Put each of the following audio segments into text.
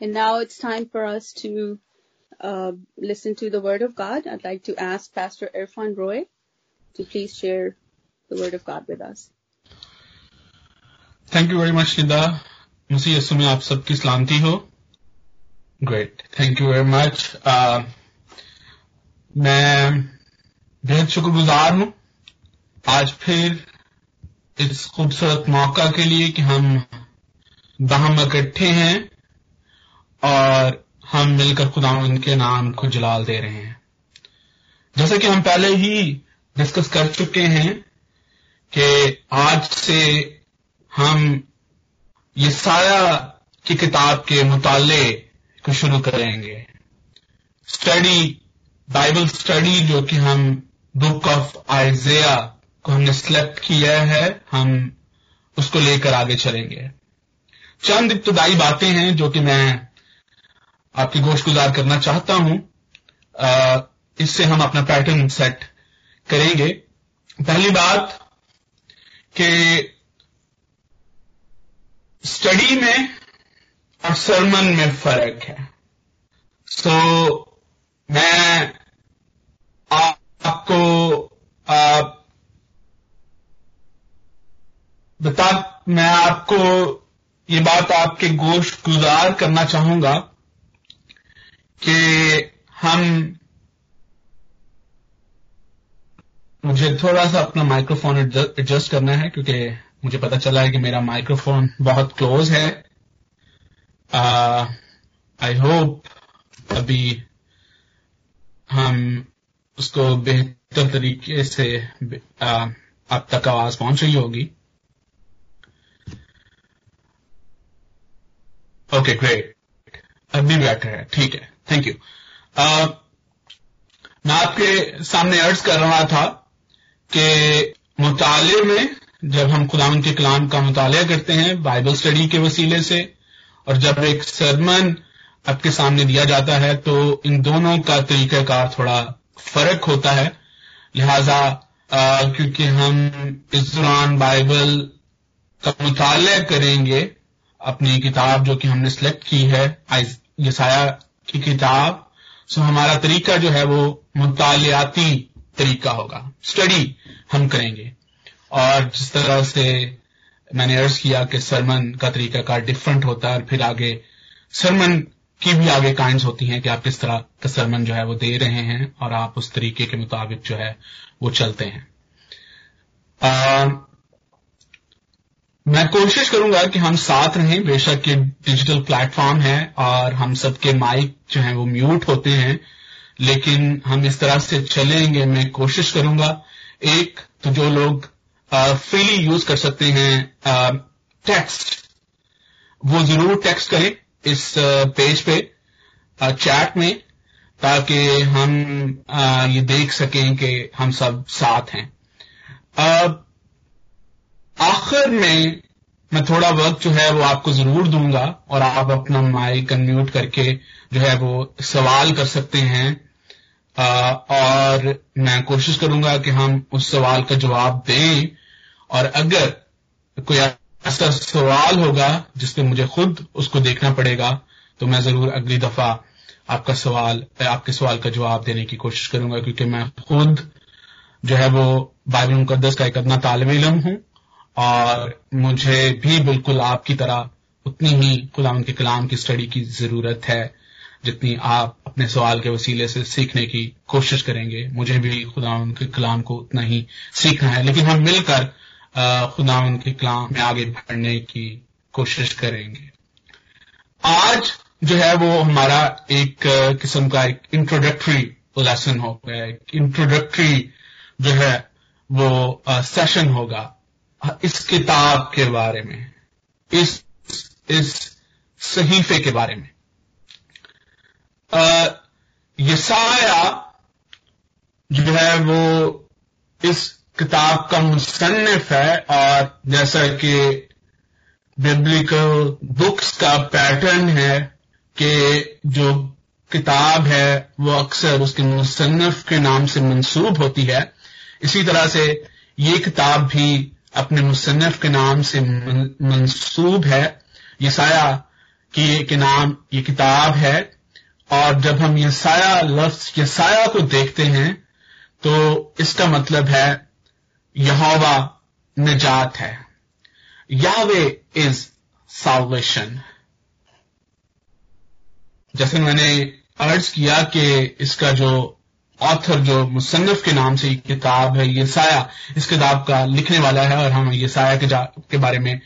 And now it's time for us to uh, listen to the Word of God. I'd like to ask Pastor Irfan Roy to please share the Word of God with us. Thank you very much, Nida. मुझे यसु में आप सबकी सलामती हो great thank you very much मैं बेहद शुक्रगुजार हूं आज फिर इस खूबसूरत मौका के लिए कि हम हम इकट्ठे हैं और हम मिलकर खुदा उनके नाम को जलाल दे रहे हैं। जैसे कि हम पहले ही डिस्कस कर चुके हैं कि आज से हम ये साया की किताब के मुताले को शुरू करेंगे। स्टडी बाइबल स्टडी जो कि हम बुक ऑफ़ आइजिया को हमने सिलेक्ट किया है, हम उसको लेकर आगे चलेंगे। चंद इब्तदाई बातें हैं जो कि मैं आपकी गोश गुजार करना चाहता हूँ इससे हम अपना पैटर्न सेट करेंगे। पहली बात कि स्टडी में और सरमन में फ़र्क है। सो so, मैं आपको आप बता मैं आपको ये बात आपके गोश गुजार करना चाहूँगा। कि हम मुझे थोड़ा सा अपना माइक्रोफोन एडजस्ट करना है, क्योंकि मुझे पता चला है कि मेरा माइक्रोफोन बहुत क्लोज है। आई होप अभी हम उसको बेहतर तरीके से आप तक आवाज़ पहुँच रही होगी। ओके ग्रेट अभी बेटर है, ठीक है। थैंक यू मैं आपके सामने अर्ज़ कर रहा था कि मुताले में जब हम खुदा के कलाम का मुताल करते हैं बाइबल स्टडी के वसीले से, और जब एक सरमन आपके सामने दिया जाता है तो इन दोनों का तरीकाकार थोड़ा फ़र्क होता है। लिहाजा क्योंकि हम इस दौरान बाइबल का मुताल करेंगे, अपनी किताब जो कि हमने सिलेक्ट की है यसाया की किताब, सो हमारा तरीका जो है वो मुतालियाती तरीका होगा। स्टडी हम करेंगे। और जिस तरह से मैंने अर्ज़ किया कि सरमन का तरीका कार डिफरेंट होता है और फिर आगे सरमन की भी आगे काइंड होती हैं कि आप किस तरह का सरमन जो है वो दे रहे हैं और आप उस तरीके के मुताबिक जो है वो चलते हैं। मैं कोशिश करूँगा कि हम साथ रहें। बेशक ये डिजिटल प्लेटफॉर्म है और हम सबके माइक जो है वो म्यूट होते हैं, लेकिन हम इस तरह से चलेंगे। मैं कोशिश करूँगा। एक तो जो लोग फ्रीली यूज़ कर सकते हैं टेक्स्ट वो ज़रूर टेक्स्ट करें इस पेज पे चैट में, ताकि हम ये देख सकें कि हम सब साथ हैं। आखिर में मैं थोड़ा वक्त जो है वो आपको ज़रूर दूँगा और आप अपना माइक अनम्यूट करके जो है वो सवाल कर सकते हैं। और मैं कोशिश करूँगा कि हम उस सवाल का जवाब दें। और अगर कोई ऐसा सवाल होगा जिसपे मुझे खुद उसको देखना पड़ेगा तो मैं ज़रूर अगली दफ़ा आपका सवाल, आपके सवाल का जवाब देने की कोशिश करूँगा, क्योंकि मैं खुद जो है वो बाइबल मुकदस का एक अदना तालब इलम हूँ। और मुझे भी बिल्कुल आपकी तरह उतनी ही खुदा के कलाम की स्टडी की ज़रूरत है, जितनी आप अपने सवाल के वसीले से सीखने की कोशिश करेंगे। मुझे भी खुदा के कलाम को उतना ही सीखना है। लेकिन हम मिलकर खुदा के कलाम में आगे बढ़ने की कोशिश करेंगे। आज जो है वो हमारा एक किस्म का एक इंट्रोडक्टरी लेसन होगा एक इंट्रोडक्टरी जो है वो सेशन होगा। इस किताब के बारे में, इस इस सहीफे के बारे में। यसाया जो है वो इस किताब का मुसन्फ है और जैसा कि बिब्लिकल बुक्स का पैटर्न है कि जो किताब है वो अक्सर उसके मुसन्फ के नाम से मंसूब होती है। इसी तरह से ये किताब भी अपने मुसन्फ के नाम से मंसूब है। यसाया की, के नाम, ये किताब है। और जब हम यसाया लफ्ज, यसाया को देखते हैं तो इसका मतलब है, यहोवा निजात है। यावे इज़ साल्वेशन। जैसे मैंने अर्ज़ किया कि इसका जो ऑथर जो मुसन्फ के नाम से किताब है ये साया इस किताब का लिखने वाला है और हम ये साया के, के बारे में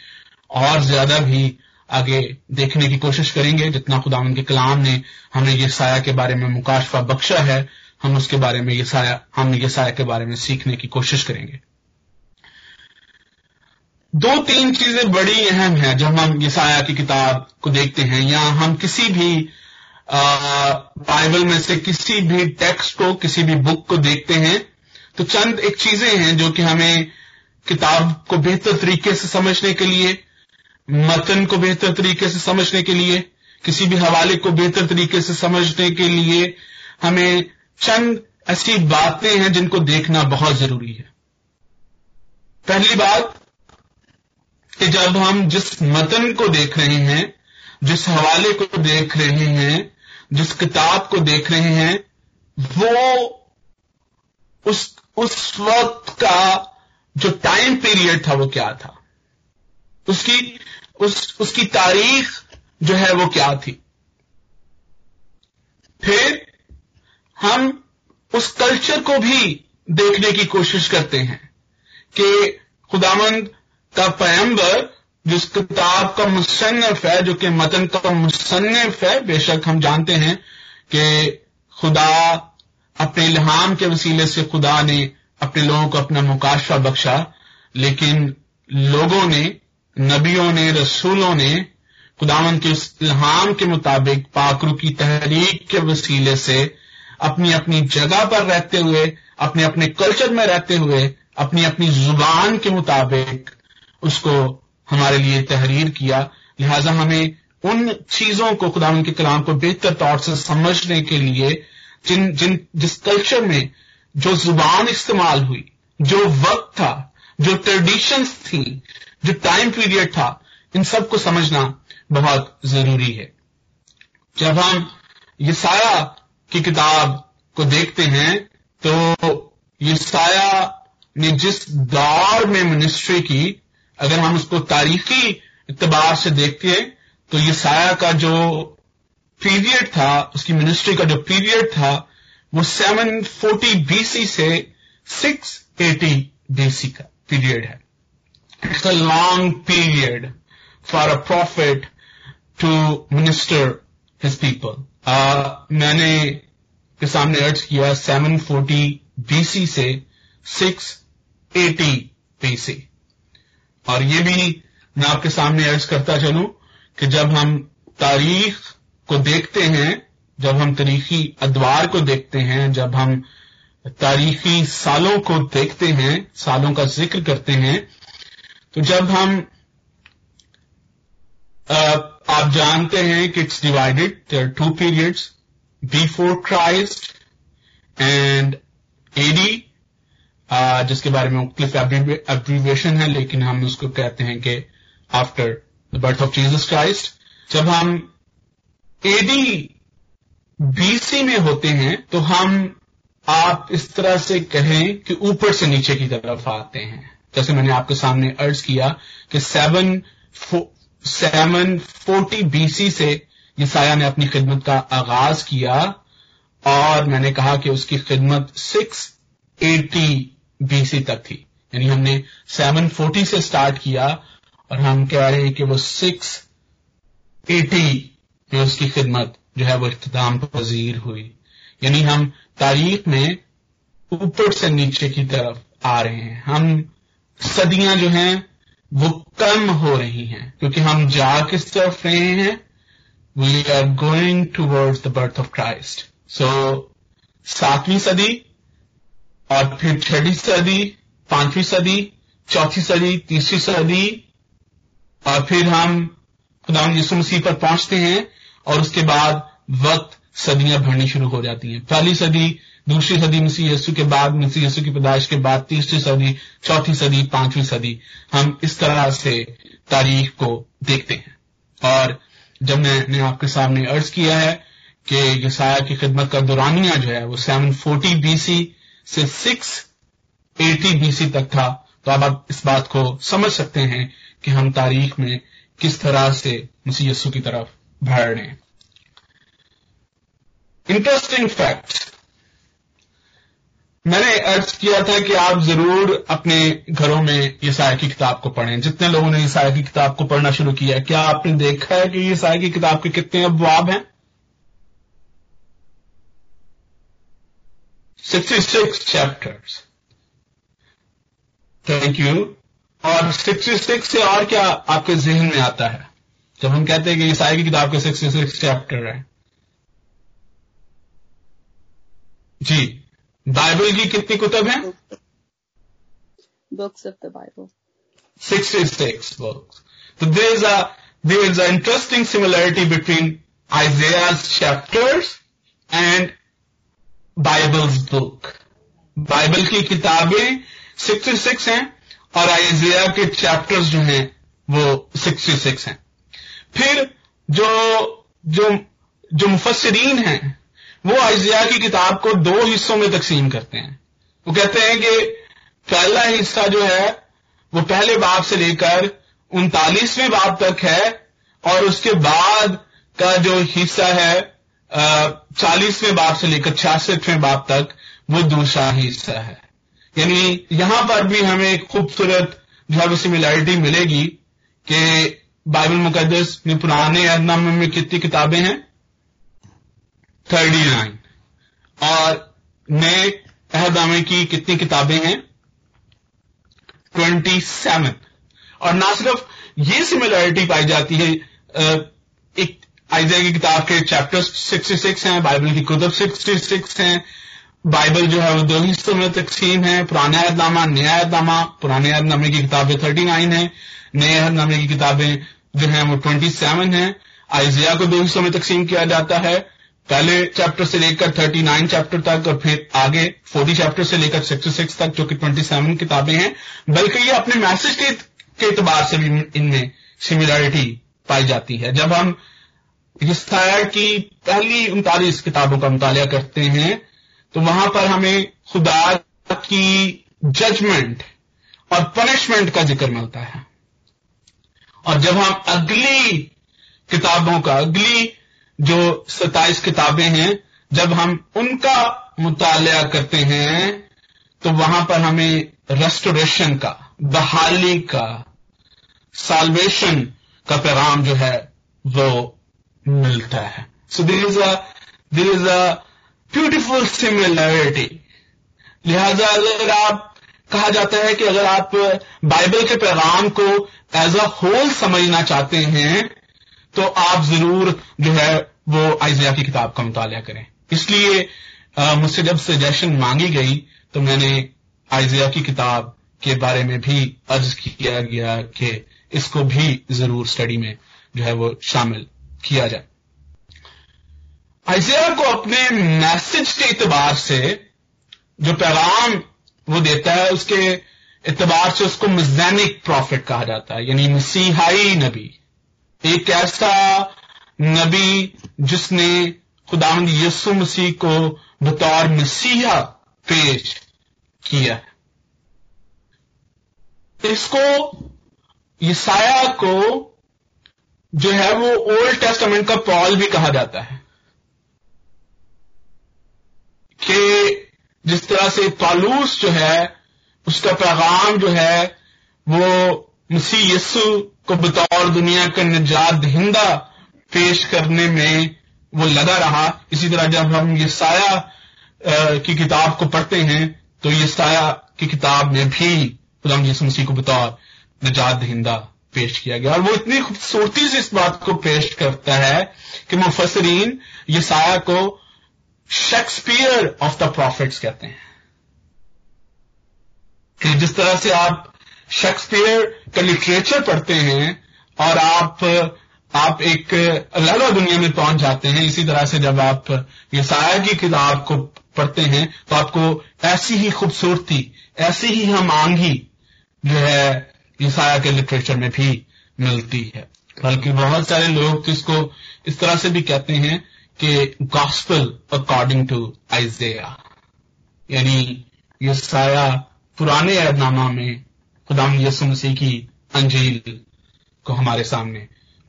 और ज़्यादा भी आगे देखने की कोशिश करेंगे। जितना खुदा उनके कलाम ने हमें ये साया के बारे में मुकाशफा बख्शा है हम उसके बारे में ये साया हम ये साया के बारे में सीखने की कोशिश करेंगे। दो तीन चीज़ें बड़ी अहम है जब हम ये साया की किताब को देखते हैं या हम किसी भी बाइबल में से किसी भी टेक्स्ट को, किसी भी बुक को देखते हैं तो चंद एक चीज़ें हैं जो कि हमें किताब को बेहतर तरीके से समझने के लिए, मतन को बेहतर तरीके से समझने के लिए, किसी भी हवाले को बेहतर तरीके से समझने के लिए हमें चंद ऐसी बातें हैं जिनको देखना बहुत ज़रूरी है। पहली बात, कि जब हम जिस मतन को देख रहे हैं, जिस हवाले को देख रहे हैं जिस किताब को देख रहे हैं, वो उस उस वक्त का जो टाइम पीरियड था, वो क्या था? उसकी, उस, उसकी तारीख जो है, वो क्या थी? फिर हम उस कल्चर को भी देखने की कोशिश करते हैं कि खुदामंद का पैम्बर जिस किताब का मुसन्फ है, जो कि मतन का मुसन्फ है, बेशक हम जानते हैं कि खुदा अपने इल्हाम के वसीले से खुदा ने अपने लोगों को अपना मुकाशा बख्शा, लेकिन लोगों ने, नबियों ने, रसूलों ने खुदावन के उस इल्हाम के मुताबिक पाकरू की तहरीक के वसीले से अपनी अपनी जगह पर रहते हुए अपने अपने कल्चर में रहते हुए अपनी अपनी ज़ुबान के मुताबिक उसको हमारे लिए तहरीर किया। लिहाजा हमें उन चीज़ों को खुदा के कलाम को बेहतर तौर से समझने के लिए, जिन जिन, जिस कल्चर में जो ज़ुबान इस्तेमाल हुई, जो वक्त था, जो ट्रेडिशंस थी, जो टाइम पीरियड था, इन सबको समझना बहुत ज़रूरी है। जब हम ये साया की किताब को देखते हैं तो ये साया ने जिस दौर में मिनिस्ट्री की अगर हम उसको तारीखी इतबार से देखते हैं तो ये साया का जो पीरियड था, उसकी मिनिस्ट्री का जो पीरियड था, वो 740 बीसी से 680 बीसी का पीरियड है। It's a long period for a prophet to minister his people मैंने के सामने अर्ज़ किया 740 बीसी से 680 बीसी और ये भी मैं आपके सामने अर्ज़ करता चलूँ कि जब हम तारीख को देखते हैं, जब हम तारीखी अदवार को देखते हैं, जब हम तारीखी सालों को देखते हैं, सालों का ज़िक्र करते हैं तो जब हम आप जानते हैं कि it's divided there two periods before Christ and AD जिसके बारे में मुख्तलिफ़ एब्रीवेशन है, लेकिन हम उसको कहते हैं कि after the birth of Jesus Christ जब हम एडी बीसी में होते हैं तो हम आप इस तरह से कहें कि ऊपर से नीचे की तरफ़ आते हैं। जैसे मैंने आपके सामने अर्ज़ किया कि सेवन सेवन फोर्टी बीसी से यसाया ने अपनी खिदमत का आगाज़ किया, और मैंने कहा कि उसकी खिदमत सिक्स एटी बीसी तक थी। यानी हमने 740 से स्टार्ट किया और हम कह रहे हैं कि वो 680 में उसकी खिदमत जो है वो इख्ताम पजीर हुई। यानी हम तारीख में ऊपर से नीचे की तरफ़ आ रहे हैं। हम सदियाँ जो हैं, वो कम हो रही हैं, क्योंकि हम जा किस तरफ़ रहे हैं? We are going towards the birth of Christ so सातवीं सदी और फिर छठी सदी, पांचवी सदी, चौथी सदी, तीसरी सदी, और फिर हम खुदा यीशु मसीह पर पहुँचते हैं और उसके बाद वक्त सदियाँ भरनी शुरू हो जाती हैं। पहली सदी, दूसरी सदी मसीह यीशु के बाद, मसीह यीशु की पैदाइश के बाद, तीसरी सदी, चौथी सदी, पांचवी सदी। हम इस तरह से तारीख को देखते हैं। और जब मैंने आपके सामने अर्ज़ किया है कि यसाया की खिदमत का दौरानिया जो है वो 740 बीसी से 680 बीसी तक था। तो अब आप इस बात को समझ सकते हैं कि हम तारीख में किस तरह से मसीह यस्सु की तरफ़ बढ़ रहे हैं। इंटरेस्टिंग फैक्ट मैंने अर्ज़ किया था कि आप ज़रूर अपने घरों में ईसाया की किताब को पढ़ें। जितने लोगों ने ईसाया की किताब को पढ़ना शुरू किया क्या आपने देखा है कि ईसाया की किताब के कितने अबवाब हैं? 66 चैप्टर्स थैंक यू और 66 से और क्या आपके जहन में आता है? जब हम कहते हैं कि ईसाई की किताब के 66 चैप्टर है। जी। बाइबल की कितनी कुतब है? Books of the Bible 66 books तो there is a there is a interesting similarity between Isaiah's chapters and Bible's book Bible की किताबें 66 हैं और आइजिया के चैप्टर्स जो हैं, वो 66 हैं। फिर जो जो जो मुफसरीन हैं, वो आइजिया की किताब को दो हिस्सों में तकसीम करते हैं। वो कहते हैं कि पहला हिस्सा जो है, वो पहले बाप से लेकर उनतालीसवें बाप तक है और उसके बाद का जो हिस्सा है चालीसवें बाप से लेकर छियासठवें बाप तक वो दूसरा हिस्सा है। यानी यहाँ पर भी हमें एक खूबसूरत जो है सिमिलैरिटी मिलेगी कि बाइबल मुकदस में पुराने अहदनामे में कितनी किताबें हैं? Thirty nine. और नए अहदनामे की कितनी किताबें हैं? Twenty seven. और ना सिर्फ़ ये सिमिलैरिटी पाई जाती है एक आइजिया की किताब के चैप्टर्स 66 हैं बाइबल की कुतब 66 हैं। बाइबल जो है वो दो हिस्सों में तकसीम है, पुराने अहदनामा नया अहदनामा पुराने अहदनामे की किताबें थर्टी नाइन है, नए अहदनामे की किताबें जो है वो ट्वेंटी सेवन है। आइजिया को दो हिस्सों में तकसीम किया जाता है। पहले चैप्टर से लेकर 39 चैप्टर तक और फिर आगे 40 चैप्टर से लेकर 66 तक जो कि 27 किताबें हैं। बल्कि ये अपने मैसेज के एतबार से भी इनमें सिमिलरिटी पाई जाती है। जब हम हिस्साया की पहली उनतालीस किताबों का मुताल करते हैं तो वहाँ पर हमें खुदा की जजमेंट और पनिशमेंट का ज़िक्र मिलता है। और जब हम अगली किताबों का, अगली जो सताइस किताबें हैं, जब हम उनका मुताया करते हैं तो वहाँ पर हमें रेस्टोरेशन का, बहाली का साल्वेशन का पैगाम जो है, वो मिलता है। So there is a there is a beautiful similarity लिहाजा अगर आप, कहा जाता है कि अगर आप बाइबल के पैगाम को एज अ होल समझना चाहते हैं तो आप ज़रूर जो है वो आइजिया की किताब का मुताल करें। इसलिए मुझसे जब सजेशन मांगी गई तो मैंने आइजिया की किताब के बारे में भी अर्ज़ किया गया कि इसको भी ज़रूर स्टडी में जो है वो शामिल किया जाए। आइजिया को अपने मैसेज के एतबार से जो पैगाम वो देता है, उसके एतबार से उसको मिजैनिक प्रॉफिट कहा जाता है, यानी मसीहाई नबी। एक ऐसा नबी जिसने खुदावंद यसु मसीह को बतौर मसीहा पेश किया है। इसको ईसाया को जो है वो ओल्ड टेस्टामेंट का पॉल भी कहा जाता है। कि जिस तरह से पालूस जो है, उसका पैगाम जो है, वो मसीह यस्सु को बतौर दुनिया का निजात दहिंदा पेश करने में वो लगा रहा। इसी तरह जब हम ये साया की किताब को पढ़ते हैं तो ये साया की किताब में भी खुदाम यसु मसीह को बतौर निजात दहिंदा पेश किया गया। और वो इतनी खूबसूरती से इस बात को पेश करता है कि मुफसरीन ये साया को शेक्सपियर ऑफ़ द प्रॉफिट्स कहते हैं। कि जिस तरह से आप शेक्सपियर का लिटरेचर पढ़ते हैं और आप आप एक अलग दुनिया में पहुँच जाते हैं, इसी तरह से जब आप ये साया की किताब को पढ़ते हैं तो आपको ऐसी ही खूबसूरती, ऐसी ही हम आंगी जो है ईसाया के लिटरेचर में भी मिलती है। बल्कि बहुत सारे लोग तो इसको इस तरह से भी कहते हैं कि गॉस्पल अकॉर्डिंग टू आइजेया यानी ये साया पुराने ऐदनामा में खुदाम यसु मसीह की अंजील को हमारे सामने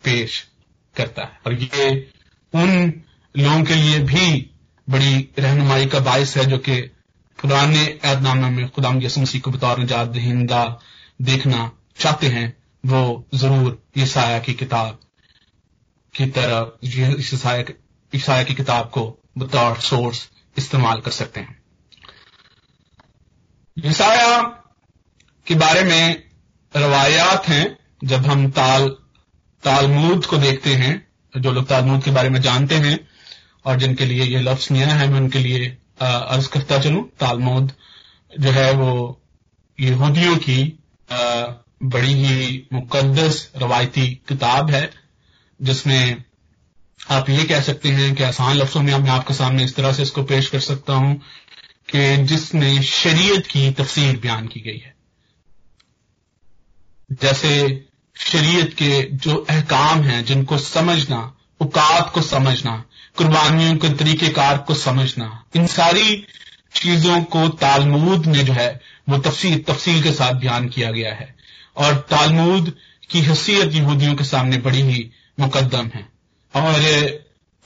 पेश करता है। और ये उन लोगों के लिए भी बड़ी रहनुमाई का बायस है जो कि पुराने ऐदनामा में खुदाम यसु मसीह को बतौर निजात देखना चाहते हैं, वो ज़रूर ईसाया की किताब की तरह ईसाया की किताब को बतौर सोर्स इस्तेमाल कर सकते हैं। ईसाया के बारे में रवायात हैं, जब हम ताल तालमूद को देखते हैं, जो लोग तालमूद के बारे में जानते हैं, और जिनके लिए ये लफ्ज नया है, मैं उनके लिए अर्ज़ करता चलूँ। तालमूद जो है वो यहूदियों की बड़ी ही मुकदस रवायती किताब है, जिसमें आप ये कह सकते हैं कि आसान लफ्जों में मैं आपके सामने इस तरह से इसको पेश कर सकता हूँ कि जिसमें शरीयत की तफसीर बयान की गई है। जैसे शरीयत के जो अहकाम हैं, जिनको समझना उकात को समझना, कुर्बानियों के तरीकेकार को समझना, इन सारी चीज़ों को तालमूद में जो है, वो तफसील तफसील के साथ बयान किया गया है। और तालमूद की हैसियत यहूदियों के सामने बड़ी ही मुकदम है। और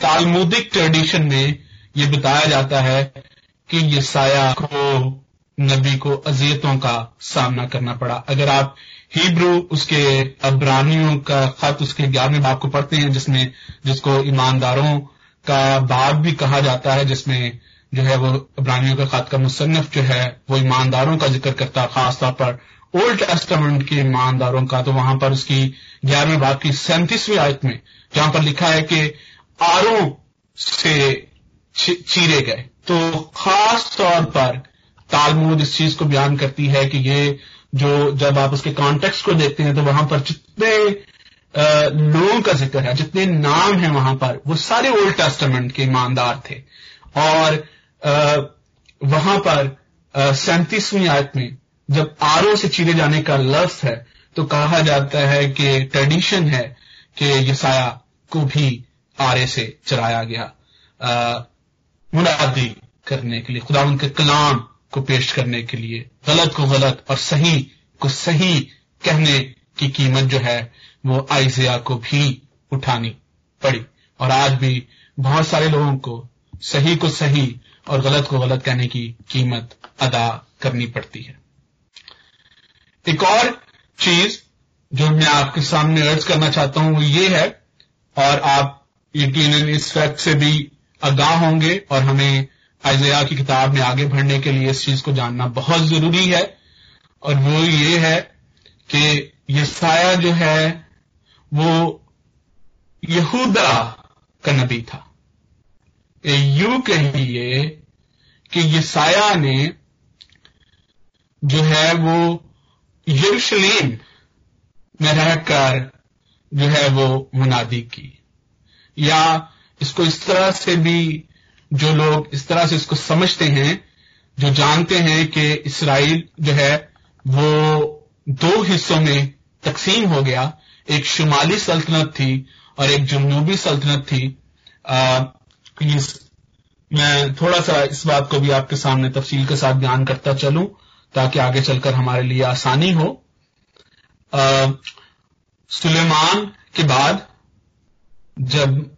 तालमुदिक ट्रेडिशन में ये बताया जाता है कि ये साया को, नबी को अजियतों का सामना करना पड़ा। अगर आप हिब्रू, उसके अब्रानियों का खत, उसके ग्यारहवें बाप को पढ़ते हैं, जिसमें, जिसको ईमानदारों का बाप भी कहा जाता है, जिसमें जो है वो अब्रानियों का खत का मुसन्फ जो है, वो ईमानदारों का ज़िक्र करता है, खासतौर पर ओल्ड टेस्टामेंट के ईमानदारों का। तो वहाँ पर उसकी ग्यारहवीं बात की सैंतीसवीं आयत में, जहाँ पर लिखा है कि आरों से चीरे गए। तो खास तौर पर तालमूद इस चीज़ को बयान करती है कि ये जो जब आप उसके कॉन्टेक्स्ट को देखते हैं तो वहाँ पर जितने लोगों का ज़िक्र है, जितने नाम है वहाँ पर, वो सारे ओल्ड टेस्टामेंट के ईमानदार थे। और वहाँ पर सैंतीसवीं आयत में जब आरो से चीरे जाने का लफ्ज है तो कहा जाता है कि ट्रेडिशन है कि यसाया को भी आरे से चलाया गया। मुनादी करने के लिए खुदा उनके कलाम को पेश करने के लिए, गलत को गलत और सही को सही कहने की कीमत जो है, वो आइजिया को भी उठानी पड़ी। और आज भी बहुत सारे लोगों को सही को सही और गलत को गलत कहने की कीमत अदा करनी पड़ती है। एक और चीज़ जो मैं आपके सामने अर्ज़ करना चाहता हूँ, वो ये है, और आप यकीन इस फैक्ट से भी आगाह होंगे, और हमें आइजया की किताब में आगे बढ़ने के लिए इस चीज़ को जानना बहुत ज़रूरी है। और वो ये है कि ये साया जो है, वो यहूदा का नबी था। यू कहिए कि ये साया ने जो है वो यरूशलेम में रहकर जो है वो मुनादी की। या इसको इस तरह से भी जो लोग इस तरह से इसको समझते हैं, जो जानते हैं कि इसराइल जो है वो दो हिस्सों में तकसीम हो गया, एक शुमाली सल्तनत थी और एक जनूबी सल्तनत थी मैं थोड़ा सा इस बात को भी आपके सामने तफसील के साथ बयान करता चलूँ, ताकि आगे चलकर हमारे लिए आसानी हो। सुलेमान के बाद जब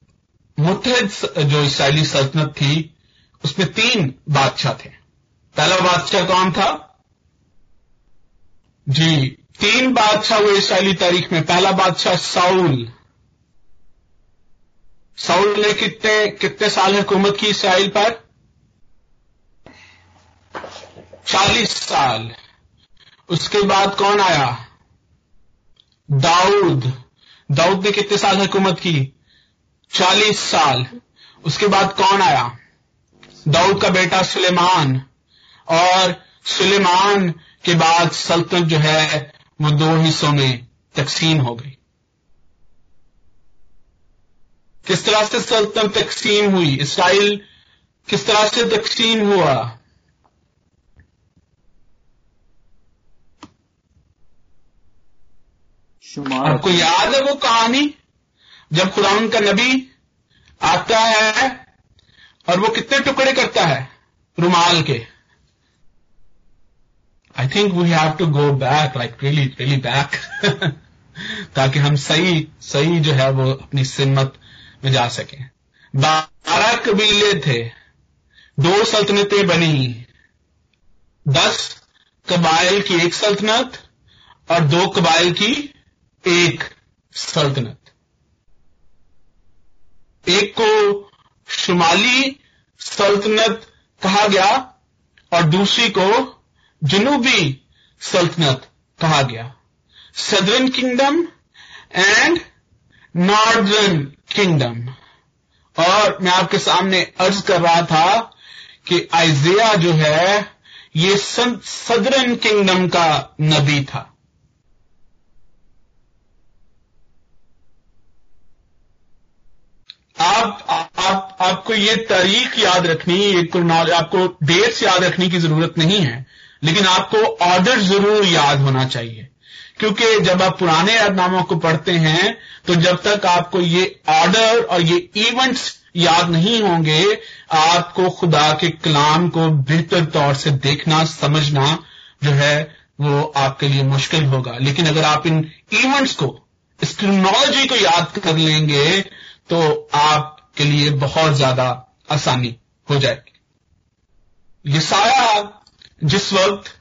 मुतहद जो इसराइली सल्तनत थी, उसमें तीन बादशाह थे। पहला बादशाह कौन था? जी, तीन बादशाह हुए इसराइली तारीख में। पहला बादशाह साउल। साउल ने कितने कितने साल हुकूमत की इसराइल पर? चालीस साल। उसके बाद कौन आया? दाऊद। दाऊद ने कितने साल हुकूमत की? चालीस साल। उसके बाद कौन आया? दाऊद का बेटा सुलेमान। और सुलेमान के बाद सल्तनत जो है, वो दो हिस्सों में तकसीम हो गई। किस तरह से सल्तनत तकसीम हुई? इसराइल किस तरह से तकसीम हुआ? आपको याद है वो कहानी? जब खुदा का नबी आता है और वो कितने टुकड़े करता है? रुमाल के। I think we have to go back like really really back ताकि हम सही सही जो है वो अपनी सिमत में जा सकें। बारह कबीले थे, दो सल्तनतें बनी, दस कबाइल की एक सल्तनत और दो कबाइल की एक सल्तनत। एक को शुमाली सल्तनत कहा गया और दूसरी को जनूबी सल्तनत कहा गया। Southern kingdom and northern kingdom और मैं आपके सामने अर्ज़ कर रहा था कि आइजिया जो है ये सदरन किंगडम का नबी था। आप, आप आपको ये तारीख याद रखनी एक आपको डेट्स याद रखने की ज़रूरत नहीं है लेकिन आपको ऑर्डर ज़रूर याद होना चाहिए। क्योंकि जब आप पुराने यादनामों को पढ़ते हैं तो जब तक आपको ये ऑर्डर और ये इवेंट्स याद नहीं होंगे, आपको खुदा के कलाम को बेहतर तौर से देखना, समझना जो है, वो आपके लिए मुश्किल होगा। लेकिन अगर आप इन इवेंट्स को, इस टेक्नोलॉजी को याद कर लेंगे तो आपके लिए बहुत ज़्यादा आसानी हो जाएगी। ये सारा जिस वक्त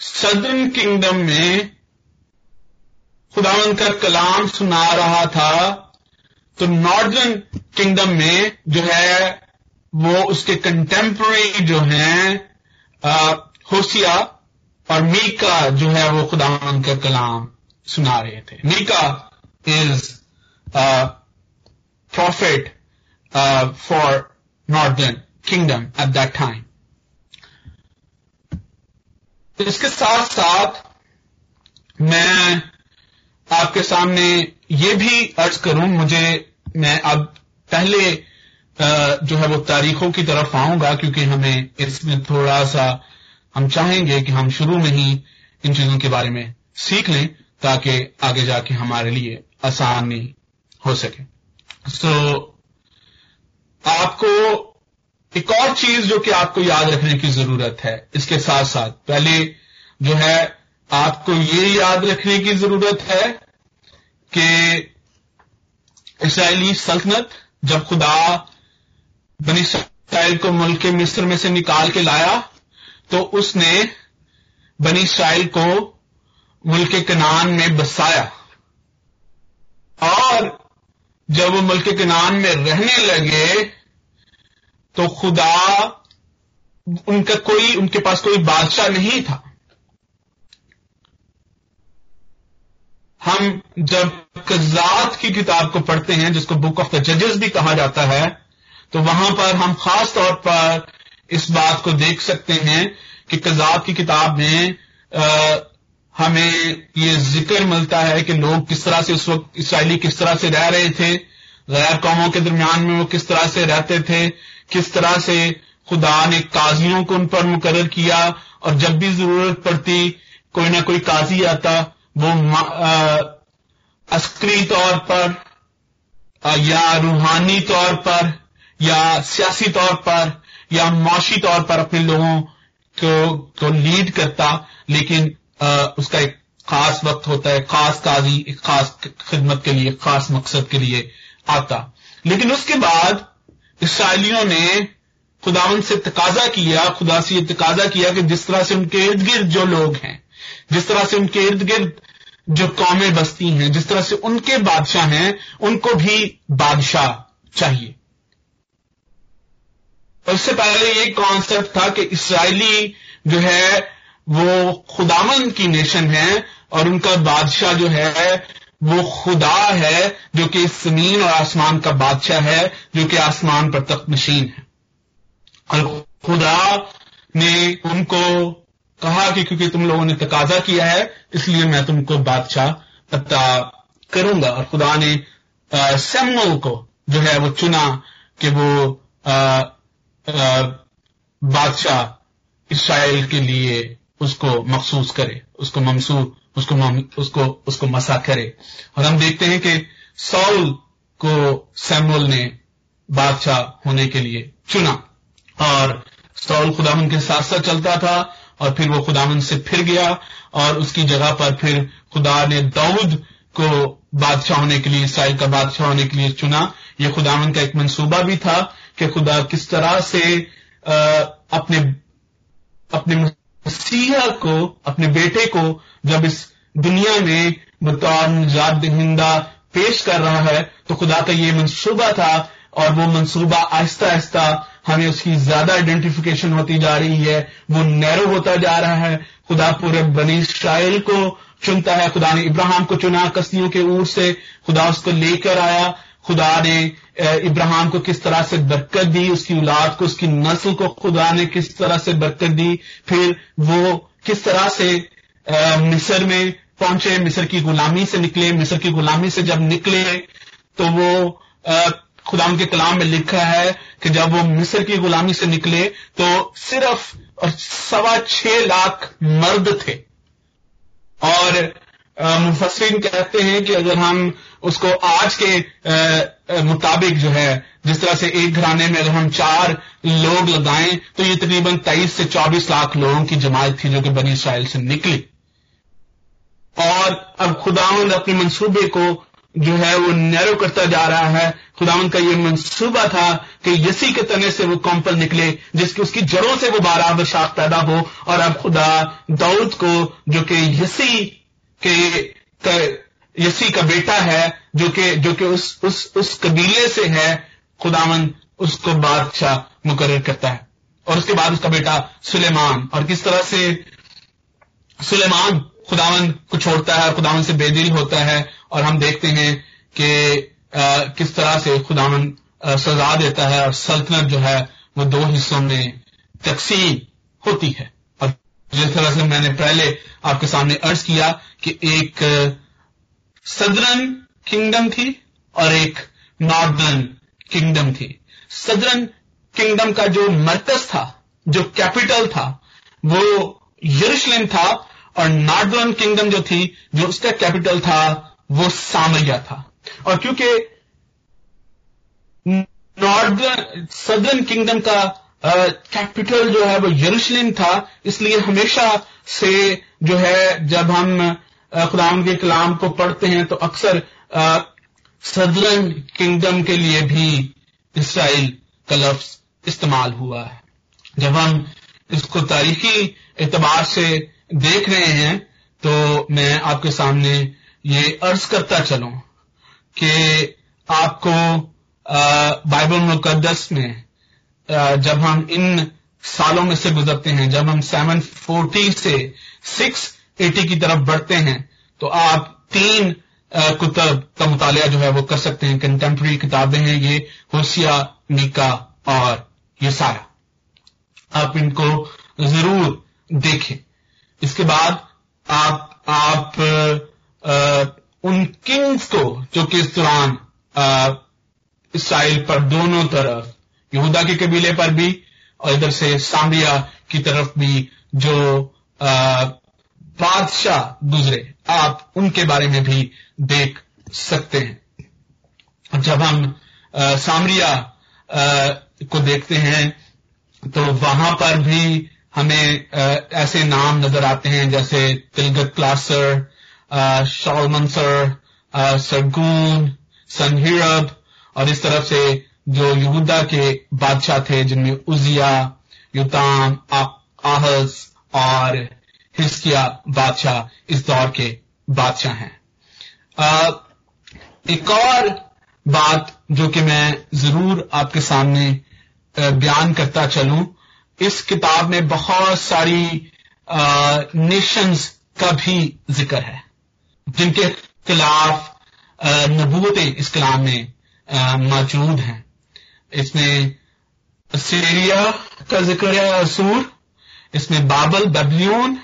सदर्न किंगडम में खुदावन का कलाम सुना रहा था तो नॉर्दर्न किंगडम में जो है, वो उसके कंटेम्प्रेरी जो हैं होसिया और मीका जो है, वो खुदावन का कलाम सुना रहे थे। Micah is prophet for northern kingdom at that time इसके साथ साथ मैं आपके सामने ये भी अर्ज़ करूँ मुझे मैं अब पहले जो है वो तारीखों की तरफ़ आऊँगा क्योंकि हमें इसमें थोड़ा सा हम चाहेंगे कि हम शुरू में ही इन चीज़ों के बारे में सीख लें ताकि आगे जाके हमारे लिए आसानी हो सके। सो so, आपको एक और चीज़ जो कि आपको याद रखने की ज़रूरत है इसके साथ साथ पहले जो है आपको ये याद रखने की ज़रूरत है कि इसराइली सल्तनत जब खुदा बनी इसराइल को मुल्क के मिस्र में से निकाल के लाया तो उसने बनी इसराइल को मुल्क कनान में बसाया। और जब वो मुल्क कनान में रहने लगे तो खुदा उनका कोई, उनके पास कोई बादशाह नहीं था। हम जब कजात की किताब को पढ़ते हैं जिसको बुक ऑफ़ द जजेस भी कहा जाता है तो वहाँ पर हम खास तौर पर इस बात को देख सकते हैं कि कजात की किताब में आ, हमें ये ज़िक्र मिलता है कि लोग किस तरह से उस वक्त इसराइली किस तरह से रह रहे थे गैर कौमों के दरमियान में वो किस तरह से रहते थे किस तरह से खुदा ने काजियों को उन पर मुकर किया और जब भी ज़रूरत पड़ती कोई ना कोई काजी आता वो अस्करी तौर पर या रूहानी तौर पर या सियासी तौर पर या माशी तौर पर अपने लोगों को को लीड करता लेकिन आ, उसका एक खास वक्त होता है खास काजी एक खास खिदमत के लिए खास मकसद के लिए आता। लेकिन उसके बाद इसराइलियों ने खुदावन से तकाजा किया खुदा से ये तकाजा किया कि जिस तरह से उनके इर्द गिर्द जो लोग हैं जिस तरह से उनके इर्द गिर्द जो कौमें बसती हैं, जिस तरह से उनके बादशाह हैं, उनको भी बादशाह चाहिए। उससे पहले ये कॉन्सेप्ट था कि इसराइली जो है, वो खुदावन की नेशन है और उनका बादशाह जो है, वो खुदा है, जो कि ज़मीन और आसमान का बादशाह है, जो कि आसमान पर तक नशीन है। और खुदा ने उनको कहा कि क्योंकि तुम लोगों ने तकाजा किया है इसलिए मैं तुमको बादशाह पता करूँगा। और खुदा ने सैमुअल को जो है वो चुना कि वो बादशाह इसराइल के लिए उसको मखसूस करे उसको ममसूर उसको मम, उसको उसको मसा करे। और हम देखते हैं कि सौल को सैमुअल ने बादशाह होने के लिए चुना। और सौल खुदावन के साथ साथ चलता था और फिर वो खुदावन से फिर गया और उसकी जगह पर फिर खुदा ने दाऊद को बादशाह होने के लिए इसराइल का बादशाह होने के लिए चुना। यह खुदावन का एक मंसूबा भी था कि खुदा किस तरह से आ, अपने अपने मसीहा को अपने बेटे को जब इस दुनिया में बतौर निजात दहिंदा पेश कर रहा है तो खुदा का ये मंसूबा था और वो मंसूबा आहिस्ता आहिस्ता हमें उसकी ज़्यादा आइडेंटिफिकेशन होती जा रही है, वो नैरो होता जा रहा है। खुदा पूरे बनी इसराइल को चुनता है। खुदा ने इब्राहिम को चुना कस्तियों के ऊर से। खुदा उसको लेकर आया। खुदा ने इब्राहिम को किस तरह से बरकत दी? उसकी औलाद को, उसकी नस्ल को खुदा ने किस तरह से बरकत दी? फिर वो किस तरह से मिस्र में पहुँचे? मिस्र की गुलामी से निकले। मिस्र की गुलामी से जब निकले तो वो खुदा के कलाम में लिखा है कि जब वो मिस्र की गुलामी से निकले तो सिर्फ़ और सवा छह लाख मर्द थे। और मुफसरीन कहते हैं कि अगर हम उसको आज के मुताबिक जो है, जिस तरह से एक घराने में अगर हम चार लोग लगाएँ तो ये तकरीबन तेईस से चौबीस लाख लोगों की जमात थी जो कि बनी इसराइल से निकली। और अब खुदावंद अपने मंसूबे को जो है वो नैरो करता जा रहा है। खुदावन का ये मंसूबा था कि यसी के तने से वो कॉम्पल निकले, जिसकी उसकी जड़ों से वो बारह बशाख पैदा हो। और अब खुदा दाऊद को, जो कि यसी के यसी का बेटा है, जो कि जो कि उस उस उस कबीले से है खुदावन उसको बादशाह मुकर करता है। और उसके बाद उसका बेटा सुलेमान। और किस तरह से सुलेमान खुदावन को छोड़ता है, और खुदावन से बेदिल होता है और हम देखते हैं कि किस तरह से खुदावन सजा देता है और सल्तनत जो है वो दो हिस्सों में तकसीम होती है। और जिस तरह से मैंने पहले आपके सामने अर्ज़ किया कि एक सदरन किंगडम थी और एक नॉर्दर्न किंगडम थी। सदरन किंगडम का जो मरकज था, जो कैपिटल था, वो यरूशलेम था और नॉर्दर्न किंगडम जो थी, जो उसका कैपिटल था वो सामरिया था। और क्योंकि नॉर्दर्न, सदर्न किंगडम का कैपिटल जो है वो यरूशलेम था, इसलिए हमेशा से जो है जब हम खुदाम के कलाम को पढ़ते हैं तो अक्सर सदर्न किंगडम के लिए भी इसराइल का लफ्ज इस्तेमाल हुआ है। जब हम इसको तारीखी एतबार से देख रहे हैं तो मैं आपके सामने ये अर्ज़ करता चलूँ कि आपको बाइबल मुकदस में जब हम इन सालों में से गुजरते हैं, जब हम सेवन फोर्टी से सिक्स एटी की तरफ़ बढ़ते हैं तो आप तीन कुतब का मुताल जो है वो कर सकते हैं। कंटेम्प्रेरी किताबें हैं ये, होशिया, मीका और ये आप इनको ज़रूर देखें। इसके बाद आप आप उन किंग्स को जो कि इस दौरान इसराइल पर दोनों तरफ़ यहूदा के कबीले पर भी और इधर से सामिया की तरफ़ भी जो बादशाह गुजरे आप उनके बारे में भी देख सकते हैं। जब हम आ, सामरिया आ, को देखते हैं तो वहाँ पर भी हमें ऐसे नाम नज़र आते हैं जैसे तिलगत क्लासर शॉलमंसर सरगून सनहिरब और इस तरफ़ से जो यहूदा के बादशाह थे, जिनमें उजिया युताम आहस और हिस्किया बादशाह इस दौर के बादशाह हैं। एक और बात जो कि मैं ज़रूर आपके सामने बयान करता चलूँ। इस किताब में बहुत सारी नेशंस का भी ज़िक्र है। जिनके खिलाफ नबूतें इस कलाम में मौजूद हैं। इसमें सीरिया का ज़िक्र है असूर इसमें बाबल बबलियन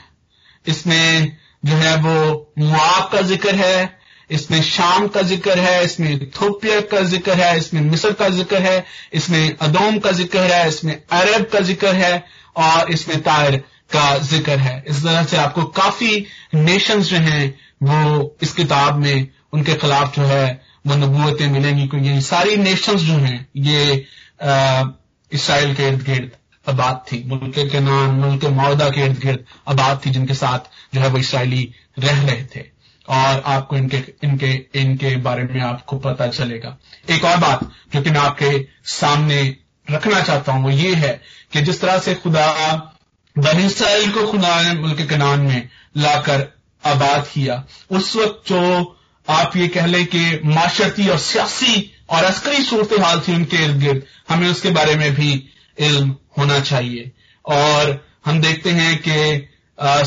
इसमें जो है वो मुआब का ज़िक्र है, इसमें शाम का ज़िक्र है, इसमें इथोपिया का ज़िक्र है, इसमें मिस्र का ज़िक्र है, इसमें अदोम का ज़िक्र है, इसमें अरब का ज़िक्र है और इसमें तायर का ज़िक्र है। इस तरह से आपको काफ़ी नेशंस जो हैं वो इस किताब में उनके खिलाफ जो है वो नबूतें मिलेंगी, क्योंकि सारी नेशंस जो हैं, ये इसराइल के इर्द गिर्द आबाद थी। मुल्क के नाम मुल्क मौदा के इर्द गिर्द आबाद थी, जिनके साथ जो है वो इसराइली रह रहे थे। और आपको इनके इनके इनके बारे में आपको पता चलेगा। एक और बात जो कि मैं आपके सामने रखना चाहता हूँ, वो ये है कि जिस तरह से खुदा बन इसराइल को खुदा ने मुल्क नाम में लाकर आबाद किया। उस वक्त जो आप ये कह लें कि माशरती और सियासी और अस्करी सूरत हाल थी उनके इर्द गिर्द। हमें उसके बारे में भी इल्म होना चाहिए। और हम देखते हैं कि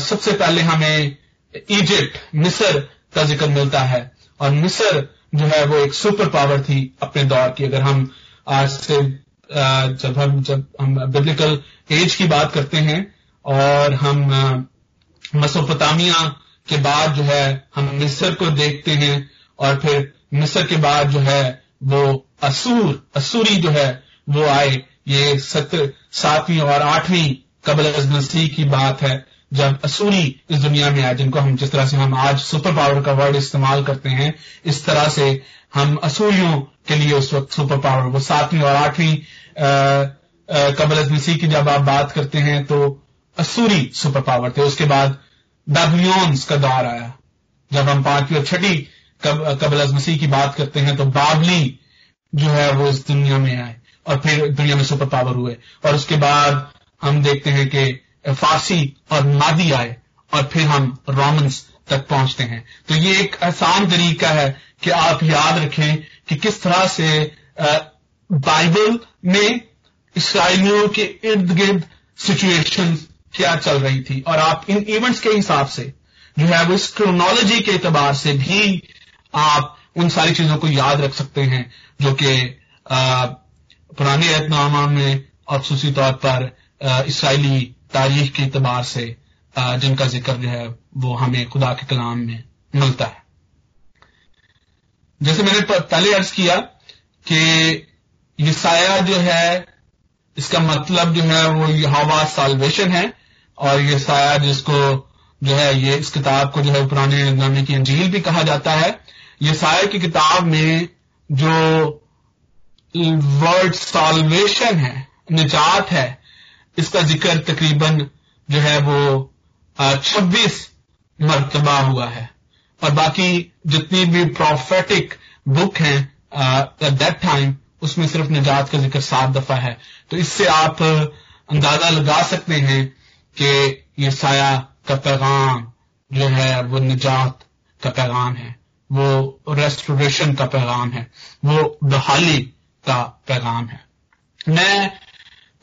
सबसे पहले हमें इजिप्ट, मिस्र का ज़िक्र मिलता है। और मिस्र जो है वो एक सुपर पावर थी अपने दौर की। अगर हम आज से जब हम जब हम बिब्लिकल एज की बात करते हैं और हम मसोपतामिया के बाद जो है हम मिस्र को देखते हैं और फिर मिस्र के बाद जो है वो असूर, असूरी जो है वो आए। ये सत्र सातवीं और आठवीं कबल मसीह की बात है, जब असूरी इस दुनिया में आए, जिनको हम जिस तरह से हम आज सुपर पावर का वर्ड इस्तेमाल करते हैं, इस तरह से हम असूरियों के लिए उस वक्त सुपर पावर, वो सातवीं और आठवीं कबल मसीह की जब आप बात करते हैं तो असूरी सुपर पावर थे। उसके बाद बैबलियंस का दौर आया। जब हम पांचवी और छठी कबल मसीह की बात करते हैं तो बाबली जो है वो इस दुनिया में आए और फिर दुनिया में सुपर पावर हुए। और उसके बाद हम देखते हैं कि फारसी और मादी आए और फिर हम रोमन्स तक पहुँचते हैं। तो ये एक आसान तरीका है कि आप याद रखें कि किस तरह से बाइबल में इसराइलियों के इर्द गिर्द सिचुएशन क्या चल रही थी? और आप इन इवेंट्स के हिसाब से, जो है, वो इस क्रोनोलॉजी के एतबार से भी आप उन सारी चीज़ों को याद रख सकते हैं, जो कि पुराने ऐतनामा में और खसूसी तौर पर इसराइली तारीख के एतबार से जिनका ज़िक्र जो है, वो हमें खुदा के कलाम में मिलता है। जैसे मैंने पहले अर्ज़ किया कि ये साया जो है, इसका मतलब जो है, वो हवा सालवेशन है। और ये साया जिसको जो है, ये इस किताब को जो है पुराने नामे की अंजील भी कहा जाता है। ये साया की किताब में जो वर्ड सालवेशन है, निजात है, इसका ज़िक्र तकरीबन जो है वो छब्बीस मरतबा हुआ है। और बाकी जितनी भी प्रोफेटिक बुक हैं दैट टाइम उसमें सिर्फ़ निजात का ज़िक्र सात दफ़ा है। तो इससे आप अंदाज़ा लगा सकते हैं कि ये साया का पैगाम जो है वो निजात का पैगाम है वो रेस्टोरेशन का पैगाम है वो बहाली का पैगाम है। मैं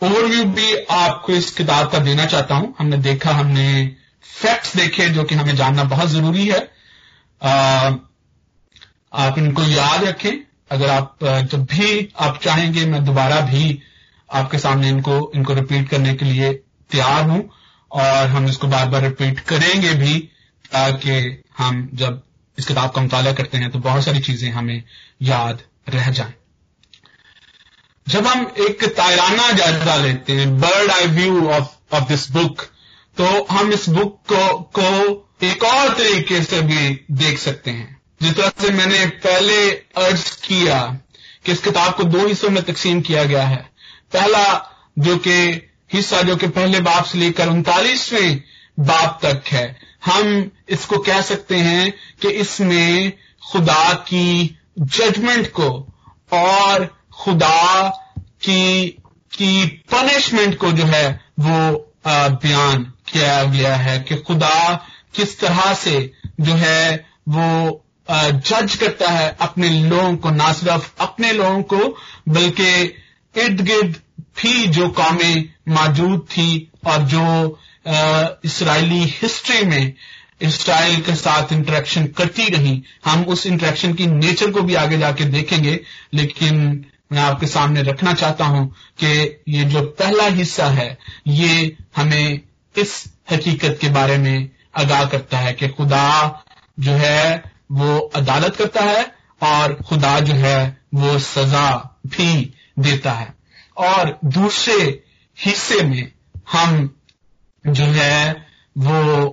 ओवरव्यू भी आपको इस किताब का देना चाहता हूँ। हमने देखा हमने फैक्ट्स देखे जो कि हमें जानना बहुत ज़रूरी है। आ, आप इनको याद रखें। अगर आप जब भी आप चाहेंगे मैं दोबारा भी आपके सामने इनको इनको रिपीट करने के लिए तैयार हूँ। और हम इसको बार बार रिपीट करेंगे भी ताकि हम जब इस किताब का मुताला करते हैं तो बहुत सारी चीज़ें हमें याद रह जाएँ। जब हम एक तायराना जायजा लेते हैं bird eye view of of this book तो हम इस बुक को को एक और तरीके से भी देख सकते हैं। जिस तरह से मैंने पहले अर्ज़ किया कि इस किताब को दो हिस्सों में तकसीम किया गया है। पहला, जो कि हिस्सा जो कि पहले बाप से लेकर उनतालीसवें बाप तक है। हम इसको कह सकते हैं कि इसमें खुदा की जजमेंट को और खुदा की की पनिशमेंट को जो है वो बयान किया गया है कि खुदा किस तरह से जो है वो जज करता है अपने लोगों को ना सिर्फ़ अपने लोगों को, बल्कि इर्द गिर्द भी जो कौमें मौजूद थी और जो इसराइली हिस्ट्री में इसराइल के साथ इंटरेक्शन करती रही। हम उस इंटरेक्शन की नेचर को भी आगे जाके देखेंगे, लेकिन मैं आपके सामने रखना चाहता हूँ कि ये जो पहला हिस्सा है, ये हमें इस हकीकत के बारे में आगाह करता है कि खुदा जो है, वो अदालत करता है और खुदा जो है, वो सजा भी देता है। और दूसरे हिस्से में हम जो है वो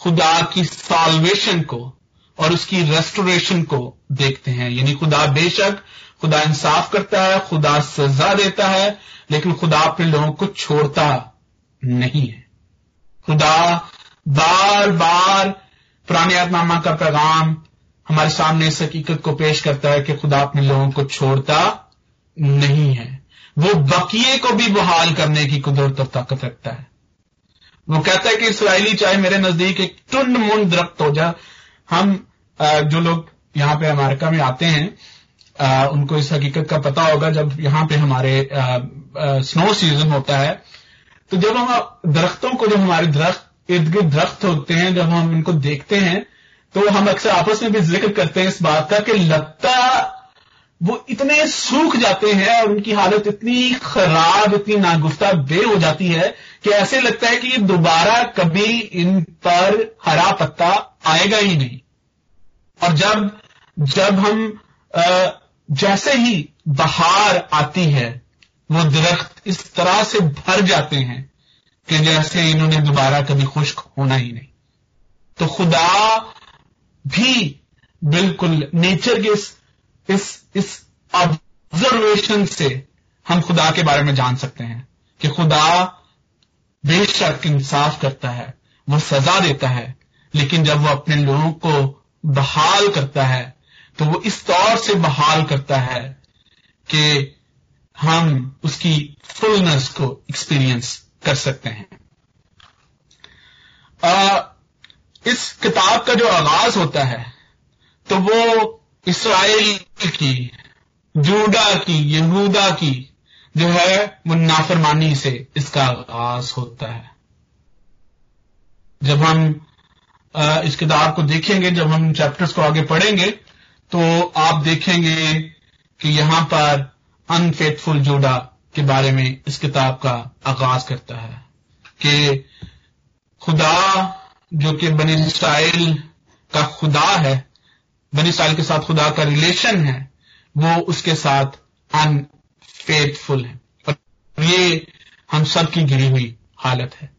खुदा की साल्वेशन को और उसकी रेस्टोरेशन को देखते हैं। यानी खुदा बेशक, खुदा इंसाफ करता है, खुदा सजा देता है, लेकिन खुदा अपने लोगों को छोड़ता नहीं है। खुदा बार बार पुराने आत्मामा का पैगाम हमारे सामने इस हकीकत को पेश करता है कि खुदा अपने लोगों को छोड़ता नहीं है। वो बकिए को भी बहाल करने की कुदरत और ताकत रखता है। वो कहता है कि इसराइली चाहे मेरे नज़दीक एक टुंड मुंड दरख्त हो जा। हम जो लोग यहाँ पे अमेरिका में आते हैं उनको इस हकीकत का पता होगा जब यहाँ पे हमारे स्नो सीज़न होता है तो जब हम दरख्तों को, जब हमारे दरख्त इर्द गिर्द दरख्त होते हैं, जब हम इनको देखते हैं तो हम अक्सर आपस में भी ज़िक्र करते हैं इस बात का कि लगता वो इतने सूख जाते हैं और उनकी हालत इतनी खराब, इतनी नागुफ्ता बे हो जाती है कि ऐसे लगता है कि दोबारा कभी इन पर हरा पत्ता आएगा ही नहीं। और जब जब हम जैसे ही बहार आती है, वो दरख्त इस तरह से भर जाते हैं कि जैसे इन्होंने दोबारा कभी खुश्क होना ही नहीं। तो खुदा भी बिल्कुल नेचर के इस इस इस ऑब्जर्वेशन से हम खुदा के बारे में जान सकते हैं कि खुदा बेशक इंसाफ करता है वो सजा देता है लेकिन जब वो अपने लोगों को बहाल करता है तो वो इस तौर से बहाल करता है कि हम उसकी फुलनेस को एक्सपीरियंस कर सकते हैं। आ, इस किताब का जो आगाज़ होता है तो वो इसराइल की, जूडा की, यहूदा की जो है, वो नाफरमानी से इसका आगाज़ होता है। जब हम इस किताब को देखेंगे, जब हम चैप्टर्स को आगे पढ़ेंगे तो आप देखेंगे कि यहाँ पर अनफेथफुल जूडा के बारे में इस किताब का आगाज़ करता है कि खुदा, जो कि बनी इसराइल का खुदा है बनी साल के साथ खुदा का रिलेशन है, वो उसके साथ अनफेथफुल है। और ये हम सब की गिरी हुई हालत है।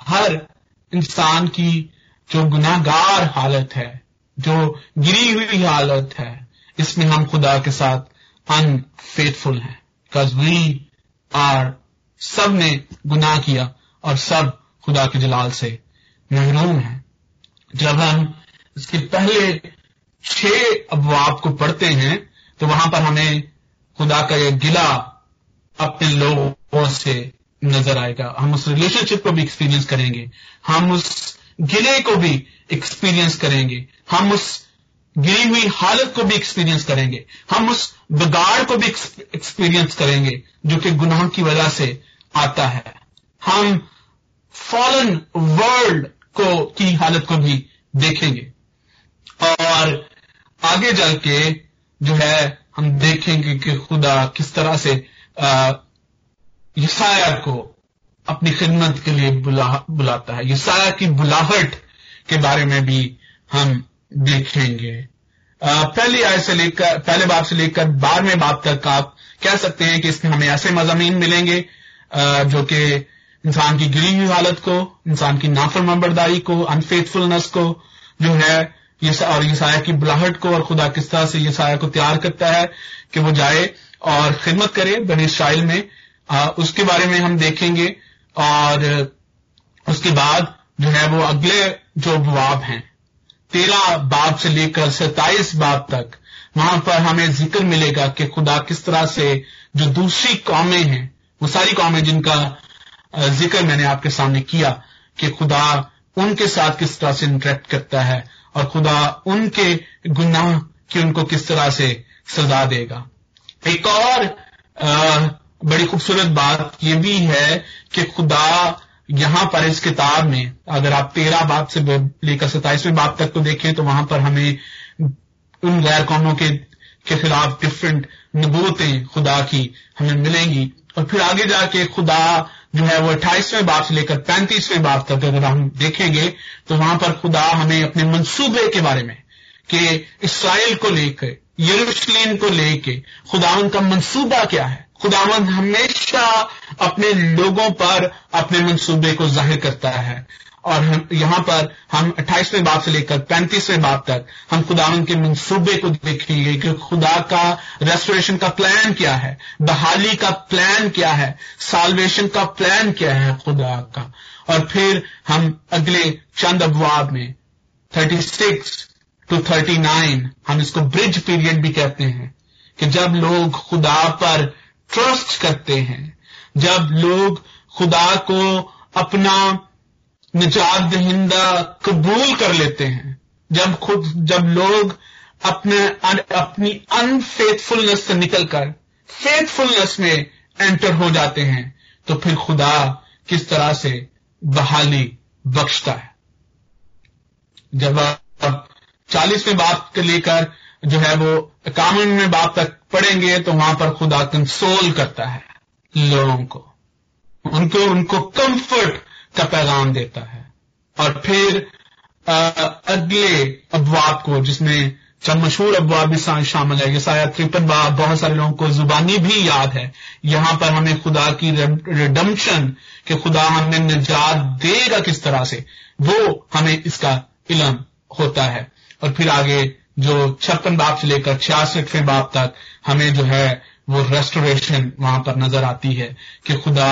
हर इंसान की जो गुनागार हालत है, जो गिरी हुई हालत है, इसमें हम खुदा के साथ अनफेथफुल हैं। बिकॉज़ वी आर सबने गुनाह किया और सब खुदा के जलाल से महरूम है। जब हम इसके पहले छह अबवाब को पढ़ते हैं तो वहाँ पर हमें खुदा का यह गिला अपने लोगों से नज़र आएगा। हम उस रिलेशनशिप को भी एक्सपीरियंस करेंगे। हम उस गिले को भी एक्सपीरियंस करेंगे। हम उस गिरी हुई हालत को भी एक्सपीरियंस करेंगे। हम उस बिगाड़ को भी एक्सपीरियंस करेंगे, जो कि गुनाह की वजह से आता है। हम फॉलन वर्ल्ड को, की हालत को भी देखेंगे। और आगे जाके जो है, हम देखेंगे कि खुदा किस तरह से यसाया को अपनी खिदमत के लिए बुला, बुलाता है। यसाया की बुलाहट के बारे में भी हम देखेंगे। पहली आय से लेकर, पहले बाप से लेकर बारहवें बाप तक आप कह सकते हैं कि इसमें हमें ऐसे मजामीन मिलेंगे जो कि इंसान की गिरी हुई हालत को, इंसान की नाफरमबरदारी को अनफेथफुलनेस को जो है ये और यसाया की बुलाहट को और खुदा किस तरह से यसाया को तैयार करता है कि वो जाए और खिदमत करे बनी इसराइल में। आ, उसके बारे में हम देखेंगे और उसके बाद जो है वो अगले जो बाब हैं तेरह बाब से लेकर सत्ताईस बाब तक वहाँ पर हमें ज़िक्र मिलेगा कि खुदा किस तरह से जो दूसरी कौमें हैं वो सारी कौमें जिनका ज़िक्र मैंने आपके सामने किया कि खुदा उनके साथ किस तरह से इंटरेक्ट करता है। और खुदा उनके गुनाह की उनको किस तरह से सजा देगा। एक और आ, बड़ी खूबसूरत बात यह भी है कि खुदा यहाँ पर इस किताब में अगर आप तेरह बाप से लेकर सताइसवें बाप तक को देखें तो वहाँ पर हमें उन गैर कौमों के, के खिलाफ डिफरेंट नबूतें खुदा की हमें मिलेंगी। और फिर आगे जाके खुदा जो है वो अट्ठाईसवें बाप से लेकर पैंतीसवें बाप तक अगर हम देखेंगे तो वहाँ पर खुदा हमें अपने मंसूबे के बारे में कि इसराइल को लेकर यरूशलेम को लेकर खुदावन का मंसूबा क्या है? खुदावन हमेशा अपने लोगों पर अपने मंसूबे को ज़ाहिर करता है। और हम, यहाँ पर हम अट्ठाईसवें बाप से लेकर पैंतीसवें बाप तक हम खुदा के मंसूबे को देखेंगे कि खुदा का रेस्टोरेशन का प्लान क्या है? बहाली का प्लान क्या है? सालवेशन का प्लान क्या है खुदा का? और फिर हम अगले चंद अबवाब में 36 टू 39 हम इसको ब्रिज पीरियड भी कहते हैं, कि जब लोग खुदा पर ट्रस्ट करते हैं, जब लोग खुदा को अपना निजात दहिंदा कबूल कर लेते हैं। जब खुद, जब लोग अपने अपनी अनफेथफुलनेस से निकलकर फेथफुलनेस में एंटर हो जाते हैं तो फिर खुदा किस तरह से बहाली बख्शता है। जब आप चालीसवें बाप के लेकर जो है वो कामन में बाप तक पढ़ेंगे तो वहाँ पर खुदा कंसोल करता है लोगों को। उनको उनको कंफर्ट का पैगाम देता है। और फिर अगले अबवाब को, जिसमें चंद मशहूर अबवाब भी शामिल है, यसाया त्रिपन बाब बहुत सारे लोगों को जुबानी भी याद है। यहाँ पर हमें खुदा की रिडम्पशन कि खुदा हमें निजात देगा किस तरह से, वो हमें इसका इलम होता है। और फिर आगे जो छप्पन बाप से लेकर छियासठवें बाप तक हमें जो है वो रेस्टोरेशन वहाँ पर नज़र आती है कि खुदा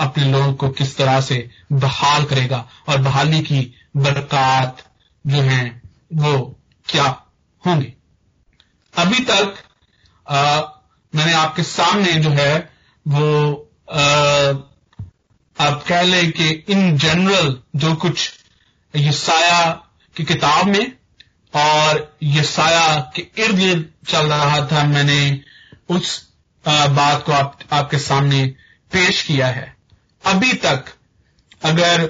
अपने लोगों को किस तरह से बहाल करेगा और बहाली की बरकत जो है वो क्या होंगे? अभी तक आ, मैंने आपके सामने जो है वो आ, आप कह लें कि इन जनरल जो कुछ ये साया की किताब में और ये साया के इर्द गिर्द चल रहा था मैंने उस बात को आप, आपके सामने पेश किया है। अभी तक अगर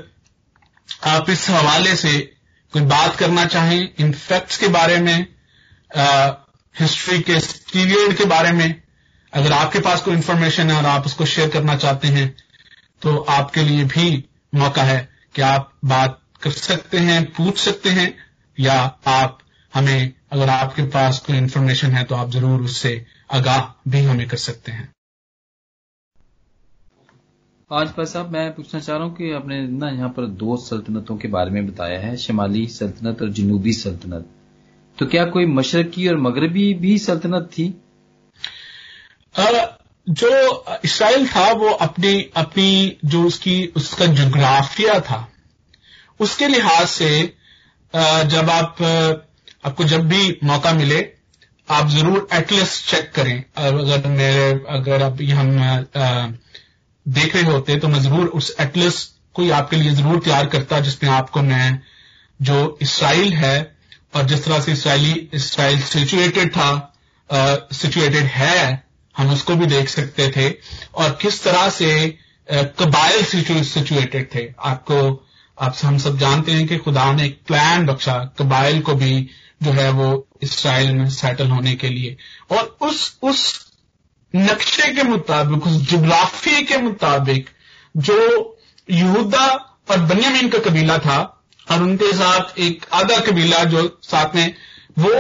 आप इस हवाले से कोई बात करना चाहें, इन फैक्ट्स के बारे में हिस्ट्री के पीरियड के बारे में, अगर आपके पास कोई इंफॉर्मेशन है और आप उसको शेयर करना चाहते हैं तो आपके लिए भी मौका है कि आप बात कर सकते हैं, पूछ सकते हैं, या आप हमें, अगर आपके पास कोई इंफॉर्मेशन है तो आप ज़रूर उससे आगाह भी हमें कर सकते हैं। आज भाई साहब मैं पूछना चाह रहा हूँ कि आपने ना यहाँ पर दो सल्तनतों के बारे में बताया है, शमाली सल्तनत और जनूबी सल्तनत। तो क्या कोई मशरकी और मगरबी भी सल्तनत थी? जो इसराइल था, वो अपनी अपनी जो उसकी, उसका जोग्राफिया था, उसके लिहाज से जब आप, आपको जब भी मौका मिले, आप ज़रूर एटलस चेक करें। अगर मेरे, अगर अब हम देख रहे होते तो मैं ज़रूर उस एटलस को आपके लिए ज़रूर तैयार करता जिसमें आपको मैं, जो इसराइल है, और जिस तरह से इसराइली, इसराइल सिचुएटेड था सिचुएटेड है, हम उसको भी देख सकते थे, और किस तरह से कबाइल सिचुएटेड थे। आपको, आप हम सब जानते हैं कि खुदा ने एक प्लान बख्शा कबायल को भी, जो है वो इसराइल में सेटल होने के लिए। और उस उस नक्शे के मुताबिक उस जोग्राफी के मुताबिक जो यहूदा और बनियामीन का कबीला था और उनके साथ एक आधा कबीला जो साथ में वो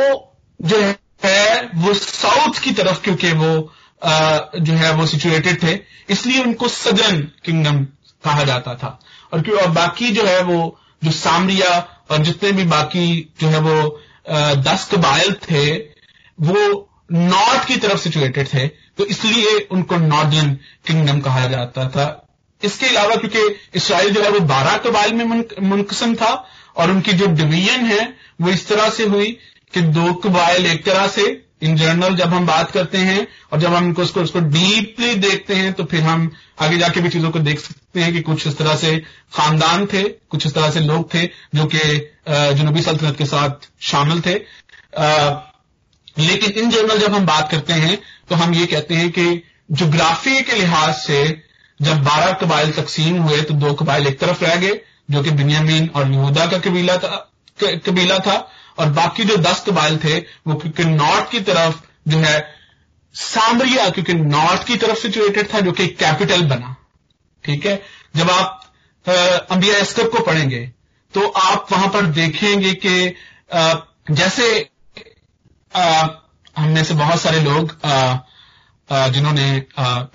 जो है वो साउथ की तरफ़ क्योंकि वो आ, जो है वो सिचुएटेड थे इसलिए उनको सदर्न किंगडम कहा जाता था। और क्यों और बाकी जो है वो जो सामरिया और जितने भी बाकी जो है वो दस कबायल थे वो नॉर्थ की तरफ़ सिचुएटेड थे तो इसलिए उनको नॉर्दर्न किंगडम कहा जाता था। इसके अलावा क्योंकि इसराइल जो है वो बारह कबाइल में मुनकसम था और उनकी जो डिवीज़न है वो इस तरह से हुई कि दो कबाइल एक तरह से इन जनरल जब हम बात करते हैं और जब हम उनको उसको उसको डीपली देखते हैं तो फिर हम आगे जाके भी चीज़ों को देख सकते हैं कि कुछ इस तरह से खानदान थे कुछ इस तरह से लोग थे जो कि जनूबी सल्तनत के साथ शामिल थे। आ, लेकिन इन जनरल जब हम बात करते हैं तो हम ये कहते हैं कि जोग्राफी के लिहाज से जब बारह कबाइल तकसीम हुए तो दो कबाइल एक तरफ़ रह गए, जो कि बिनियामीन और यहूदा का कबीला था कबीला था, और बाकी जो दस कबाइल थे, वो क्योंकि नॉर्थ की तरफ़ जो है सामरिया क्योंकि नॉर्थ की तरफ़ सिचुएटेड था, जो कि कैपिटल बना। ठीक है? जब आप अंबिया अस्कर को पढ़ेंगे तो आप वहाँ पर देखेंगे कि जैसे हम में से बहुत सारे लोग जिन्होंने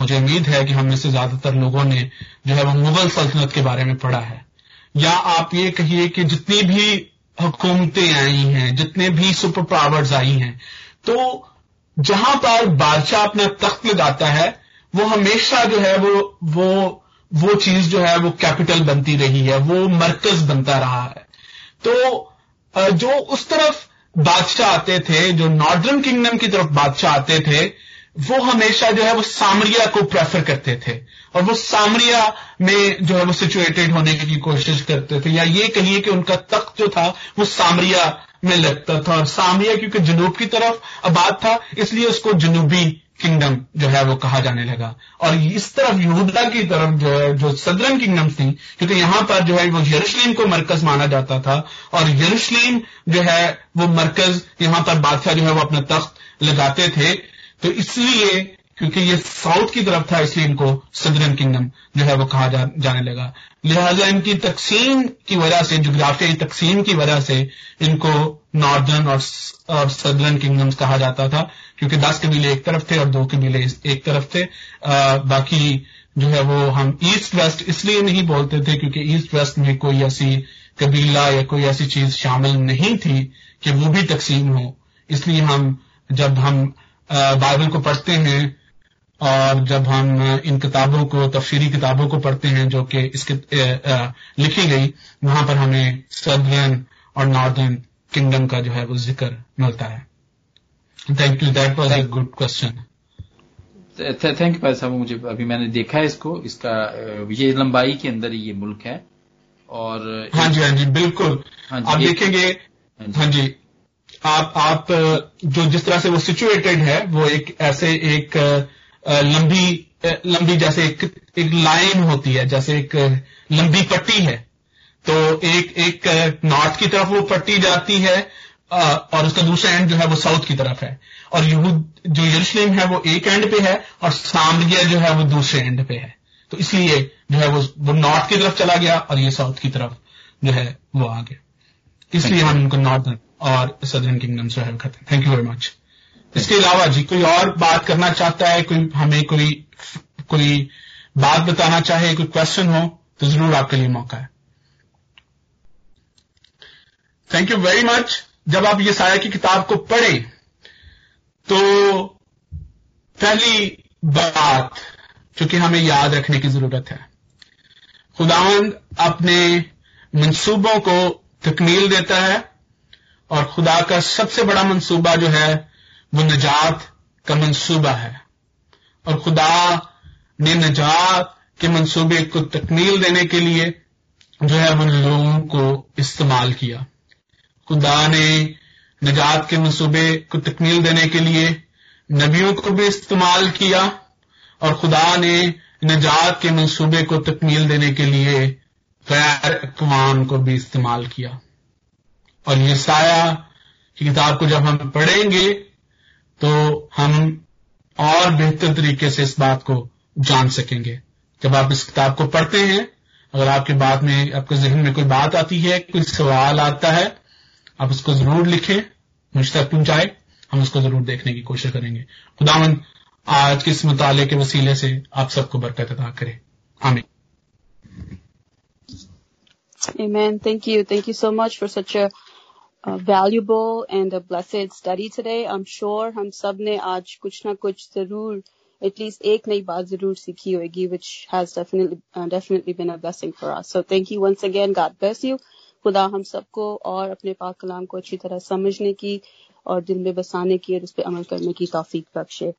मुझे उम्मीद है कि हम में से ज़्यादातर लोगों ने जो है वो मुगल सल्तनत के बारे में पढ़ा है। या आप ये कहिए कि जितनी भी हुकूमतें आई हैं, जितने भी सुपर पावर्स आई हैं तो जहाँ पर बादशाह अपना तख्त लगाता है, वो हमेशा जो है वो वो वो चीज़ जो है वो कैपिटल बनती रही है, वो मरकज बनता रहा है। तो जो उस तरफ़ बादशाह आते थे, जो नॉर्दर्न किंगडम की तरफ़ बादशाह आते थे, वो हमेशा जो है वो सामरिया को प्रेफर करते थे। और वो सामरिया में जो है वो सिचुएटेड होने की कोशिश करते थे। या ये कहिए कि उनका तख्त जो था, वो सामरिया में लगता था। और सामरिया क्योंकि जनूब की तरफ़ आबाद था, इसलिए उसको जनूबी किंगडम जो है वो कहा जाने लगा। और इस तरफ़ यहूदा की तरफ़ जो है जो सदरन किंगडम थी क्योंकि यहाँ पर जो है वो यरूशलेम को मरकज माना जाता था और यरूशलेम जो है वो मरकज यहाँ पर बादशाह जो है वो अपना तख्त लगाते थे। तो इसलिए क्योंकि ये साउथ की तरफ़ था इसलिए इनको सदरन किंगडम जो है वो कहा जा, जाने लगा। लिहाजा इनकी तकसीम की वजह से जोग्राफियाई तकसीम की वजह से इनको नॉर्दर्न और, और सदरन किंगडम्स कहा जाता था। क्योंकि दस कबीले एक तरफ़ थे और दो कबीले एक तरफ़ थे। आ, बाकी जो है वो हम ईस्ट वेस्ट इसलिए नहीं बोलते थे क्योंकि ईस्ट वेस्ट में कोई ऐसी कबीला या कोई ऐसी चीज़ शामिल नहीं थी कि वो भी तकसीम हो। इसलिए हम जब हम बाइबल को पढ़ते हैं और जब हम इन किताबों को तफसीरी किताबों को पढ़ते हैं जो कि इसके लिखी गई वहाँ पर हमें सदर्न और नॉर्दर्न किंगडम का जो है वो ज़िक्र मिलता है। Thank you that was a good question thank you भाई साहब मुझे अभी मैंने देखा है इसको। इसका ये लंबाई के अंदर ये मुल्क है। और हाँ जी हाँ जी बिल्कुल। हाँ जी, आप देखेंगे हाँ जी। आप आप जो जिस तरह से वो सिचुएटेड है वो एक ऐसे एक लंबी लंबी जैसे एक, एक लाइन होती है जैसे एक लंबी पट्टी है। तो एक एक नॉर्थ की तरफ़ वो पट्टी जाती है और उसका दूसरा एंड जो है वो साउथ की तरफ़ है। और यहूद जो यरूशलेम है वो एक एंड पे है और सामरिया जो है वो दूसरे एंड पे है। तो इसलिए जो है वो वो नॉर्थ की तरफ़ चला गया और ये साउथ की तरफ़ जो है वो आ गया। इसलिए हम उनको नॉर्दर्न और सदर्न किंगडम जो है करते हैं। थैंक यू वेरी मच इसके अलावा जी कोई और बात करना चाहता है? कोई हमें कोई कोई बात बताना चाहे कोई क्वेश्चन हो तो ज़रूर आपके लिए मौका है। थैंक यू वेरी मच जब आप ये साया की किताब को पढ़े तो पहली बात जो कि हमें याद रखने की ज़रूरत है, खुदावंद अपने मंसूबों को तकमील देता है और खुदा का सबसे बड़ा मंसूबा जो है, वो निजात का मंसूबा है। और खुदा ने निजात के मंसूबे को तकमील देने के लिए जो है वो लोगों को इस्तेमाल किया। खुदा ने निजात के मंसूबे को तकमील देने के लिए नबियों को भी इस्तेमाल किया और खुदा ने निजात के मंसूबे को तकमील देने के लिए गैर अकवाम को भी इस्तेमाल किया। और ये साया की किताब को जब हम पढ़ेंगे तो हम और बेहतर तरीके से इस बात को जान सकेंगे। जब आप इस किताब को पढ़ते हैं, अगर आपके बात में, आपके जहन में कोई बात आती है, कोई सवाल आता है आप उसको ज़रूर लिखें मुझ तक पहुँचाए हम उसको ज़रूर देखने की कोशिश करेंगे खुदावन आज के इस मुताले के वसीले से आप सबको बरकत अदा करें आमीन Amen. Thank you. Thank you so much for such a uh, valuable and a blessed study today. I'm sure हम सबने आज कुछ ना कुछ ज़रूर at least एक नई बात ज़रूर सीखी होगी which has definitely uh, definitely been a blessing for us. So thank you once again. God bless you. खुदा हम सबको और अपने पाक कलाम को अच्छी तरह समझने की और दिल में बसाने की और उस पर अमल करने की तोफीक बख्शे।